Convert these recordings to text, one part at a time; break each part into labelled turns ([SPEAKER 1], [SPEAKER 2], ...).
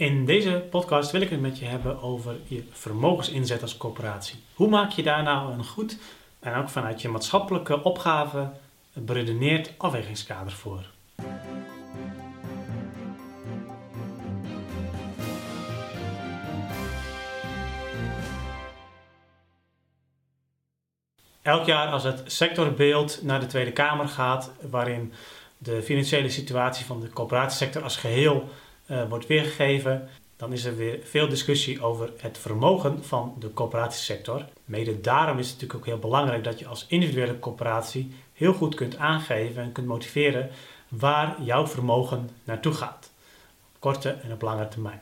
[SPEAKER 1] In deze podcast wil ik het met je hebben over je vermogensinzet als corporatie. Hoe maak je daar nou een goed en ook vanuit je maatschappelijke opgave beredeneerd afwegingskader voor? Elk jaar als het sectorbeeld naar de Tweede Kamer gaat, waarin de financiële situatie van de coöperatiesector als geheel uh, wordt weergegeven, dan is er weer veel discussie over het vermogen van de coöperatiesector. Mede daarom is het natuurlijk ook heel belangrijk dat je als individuele coöperatie heel goed kunt aangeven en kunt motiveren waar jouw vermogen naartoe gaat. Op korte en op lange termijn.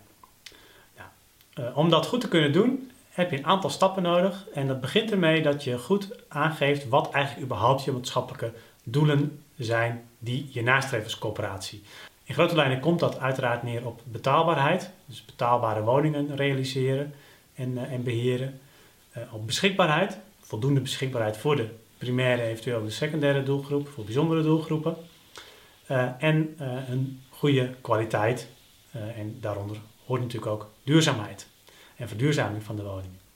[SPEAKER 1] Ja. Uh, om dat goed te kunnen doen heb je een aantal stappen nodig. En dat begint ermee dat je goed aangeeft wat eigenlijk überhaupt je maatschappelijke doelen zijn die je nastreeft als coöperatie. In grote lijnen komt dat uiteraard neer op betaalbaarheid, dus betaalbare woningen realiseren en, uh, en beheren. Uh, op beschikbaarheid, voldoende beschikbaarheid voor de primaire, eventueel de secundaire doelgroep, voor bijzondere doelgroepen. Uh, en een goede kwaliteit, en daaronder hoort natuurlijk ook duurzaamheid en verduurzaming van de woningen.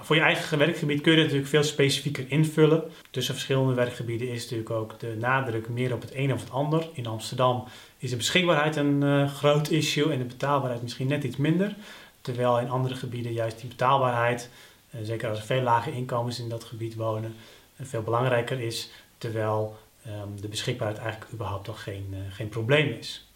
[SPEAKER 1] Voor je eigen werkgebied kun je het natuurlijk veel specifieker invullen. Tussen verschillende werkgebieden is natuurlijk ook de nadruk meer op het een of het ander. In Amsterdam is de beschikbaarheid een uh, groot issue en de betaalbaarheid misschien net iets minder. Terwijl in andere gebieden juist die betaalbaarheid, uh, zeker als er veel lage inkomens in dat gebied wonen, uh, veel belangrijker is. Terwijl um, de beschikbaarheid eigenlijk überhaupt nog geen, geen probleem is.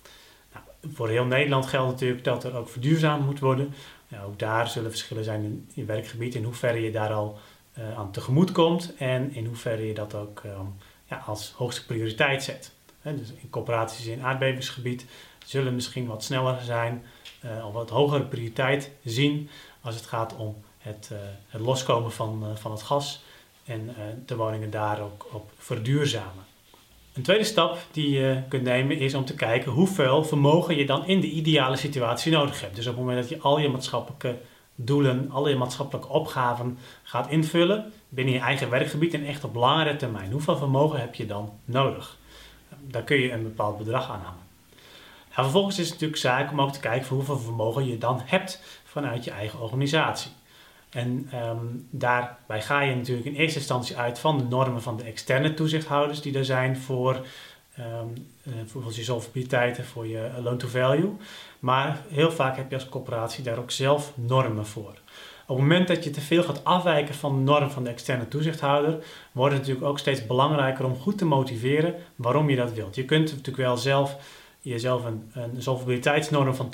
[SPEAKER 1] Nou, voor heel Nederland geldt natuurlijk dat er ook verduurzaamd moet worden. Ook daar zullen verschillen zijn in, in werkgebied, in hoeverre je daar al uh, aan tegemoet komt en in hoeverre je dat ook um, ja, als hoogste prioriteit zet. Dus in coöperaties in aardbevingsgebied zullen misschien wat sneller zijn, uh, of wat hogere prioriteit zien als het gaat om het, uh, het loskomen van, van het gas en de woningen daar ook op verduurzamen. Een tweede stap die je kunt nemen is om te kijken hoeveel vermogen je dan in de ideale situatie nodig hebt. Dus op het moment dat je al je maatschappelijke doelen, al je maatschappelijke opgaven gaat invullen binnen je eigen werkgebied en echt op langere termijn, hoeveel vermogen heb je dan nodig? Daar kun je een bepaald bedrag aan hangen. En vervolgens is het natuurlijk zaak om ook te kijken hoeveel vermogen je dan hebt vanuit je eigen organisatie. En um, daarbij ga je natuurlijk in eerste instantie uit van de normen van de externe toezichthouders die er zijn voor um, bijvoorbeeld je solvabiliteit voor je loan to value. Maar heel vaak heb je als corporatie daar ook zelf normen voor. Op het moment dat je te veel gaat afwijken van de norm van de externe toezichthouder, wordt het natuurlijk ook steeds belangrijker om goed te motiveren waarom je dat wilt. Je kunt natuurlijk wel zelf jezelf een, een solvabiliteitsnorm van 80%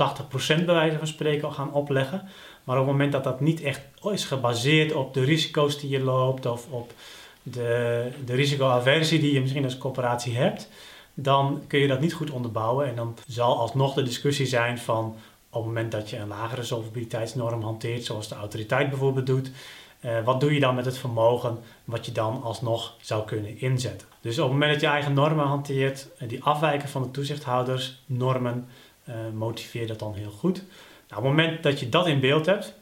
[SPEAKER 1] bij wijze van spreken gaan opleggen. Maar op het moment dat dat niet echt is gebaseerd op de risico's die je loopt of op de, de risicoaversie die je misschien als corporatie hebt, dan kun je dat niet goed onderbouwen. En dan zal alsnog de discussie zijn van op het moment dat je een lagere solvabiliteitsnorm hanteert, zoals de autoriteit bijvoorbeeld doet, uh, wat doe je dan met het vermogen wat je dan alsnog zou kunnen inzetten? Dus op het moment dat je eigen normen hanteert, uh, die afwijken van de toezichthouders, normen, uh, motiveer dat dan heel goed. Nou, op het moment dat je dat in beeld hebt,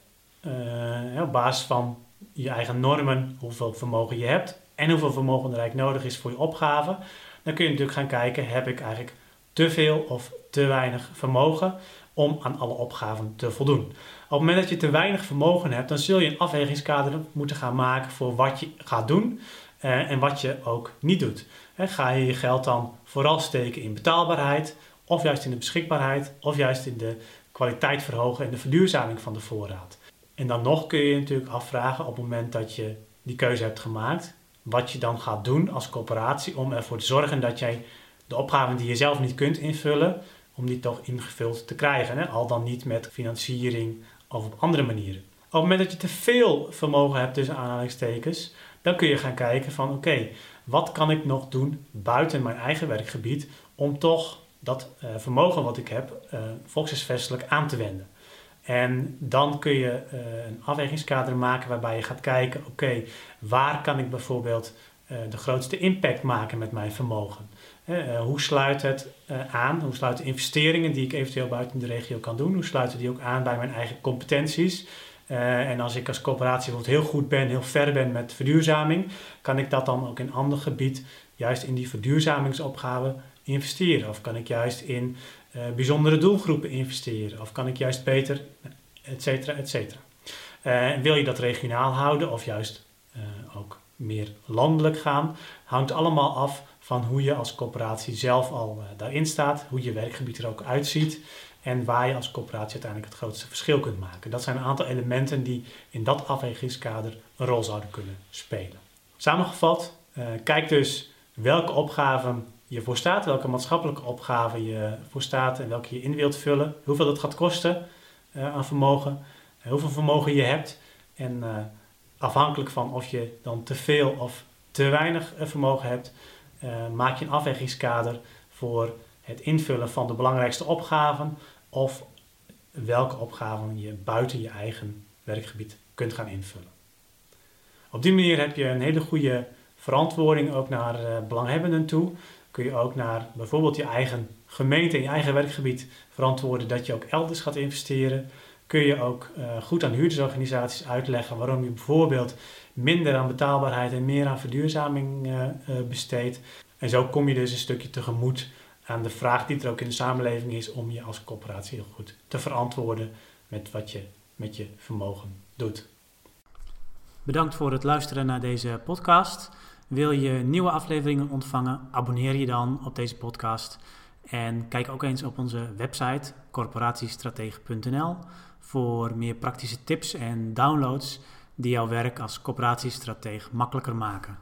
[SPEAKER 1] op basis van je eigen normen, hoeveel vermogen je hebt en hoeveel vermogen er eigenlijk nodig is voor je opgave, dan kun je natuurlijk gaan kijken, heb ik eigenlijk te veel of te weinig vermogen om aan alle opgaven te voldoen. Op het moment dat je te weinig vermogen hebt, dan zul je een afwegingskader moeten gaan maken voor wat je gaat doen eh, en wat je ook niet doet. Ga je je geld dan vooral steken in betaalbaarheid, of juist in de beschikbaarheid, of juist in de kwaliteit verhogen en de verduurzaming van de voorraad. En dan nog kun je je natuurlijk afvragen op het moment dat je die keuze hebt gemaakt, wat je dan gaat doen als coöperatie om ervoor te zorgen dat jij de opgaven die je zelf niet kunt invullen, om die toch ingevuld te krijgen. Hè? Al dan niet met financiering of op andere manieren. Op het moment dat je te veel vermogen hebt tussen aanhalingstekens, dan kun je gaan kijken van oké, wat kan ik nog doen buiten mijn eigen werkgebied om toch dat uh, vermogen wat ik heb uh, aan te wenden. En dan kun je uh, een afwegingskader maken waarbij je gaat kijken, oké, waar kan ik bijvoorbeeld de grootste impact maken met mijn vermogen? Hoe sluit het aan? Hoe sluiten investeringen die ik eventueel buiten de regio kan doen? Hoe sluiten die ook aan bij mijn eigen competenties? En als ik als coöperatie bijvoorbeeld heel goed ben, heel ver ben met verduurzaming, kan ik dat dan ook in ander gebied, juist in die verduurzamingsopgave, investeren? Of kan ik juist in bijzondere doelgroepen investeren? Of kan ik juist beter, et cetera, et cetera. wil je dat regionaal houden of juist ook meer landelijk gaan? Hangt allemaal af van hoe je als coöperatie zelf al daarin staat, hoe je werkgebied er ook uitziet en waar je als coöperatie uiteindelijk het grootste verschil kunt maken. Dat zijn een aantal elementen die in dat afwegingskader een rol zouden kunnen spelen. Samengevat, kijk dus welke opgaven je voor staat, welke maatschappelijke opgaven je voor staat en welke je in wilt vullen, hoeveel dat gaat kosten uh, aan vermogen, uh, hoeveel vermogen je hebt en afhankelijk van of je dan te veel of te weinig vermogen hebt, maak je een afwegingskader voor het invullen van de belangrijkste opgaven of welke opgaven je buiten je eigen werkgebied kunt gaan invullen. Op die manier heb je een hele goede verantwoording ook naar belanghebbenden toe. Kun je ook naar bijvoorbeeld je eigen gemeente en je eigen werkgebied verantwoorden dat je ook elders gaat investeren. Kun je ook uh, goed aan huurdersorganisaties uitleggen waarom je bijvoorbeeld minder aan betaalbaarheid en meer aan verduurzaming uh, besteedt. En zo kom je dus een stukje tegemoet aan de vraag die er ook in de samenleving is om je als corporatie heel goed te verantwoorden met wat je met je vermogen doet. Bedankt voor het luisteren naar deze podcast. Wil je nieuwe afleveringen ontvangen? Abonneer je dan op deze podcast. En kijk ook eens op onze website corporatiestratege.nl voor meer praktische tips en downloads die jouw werk als corporatiestratege makkelijker maken.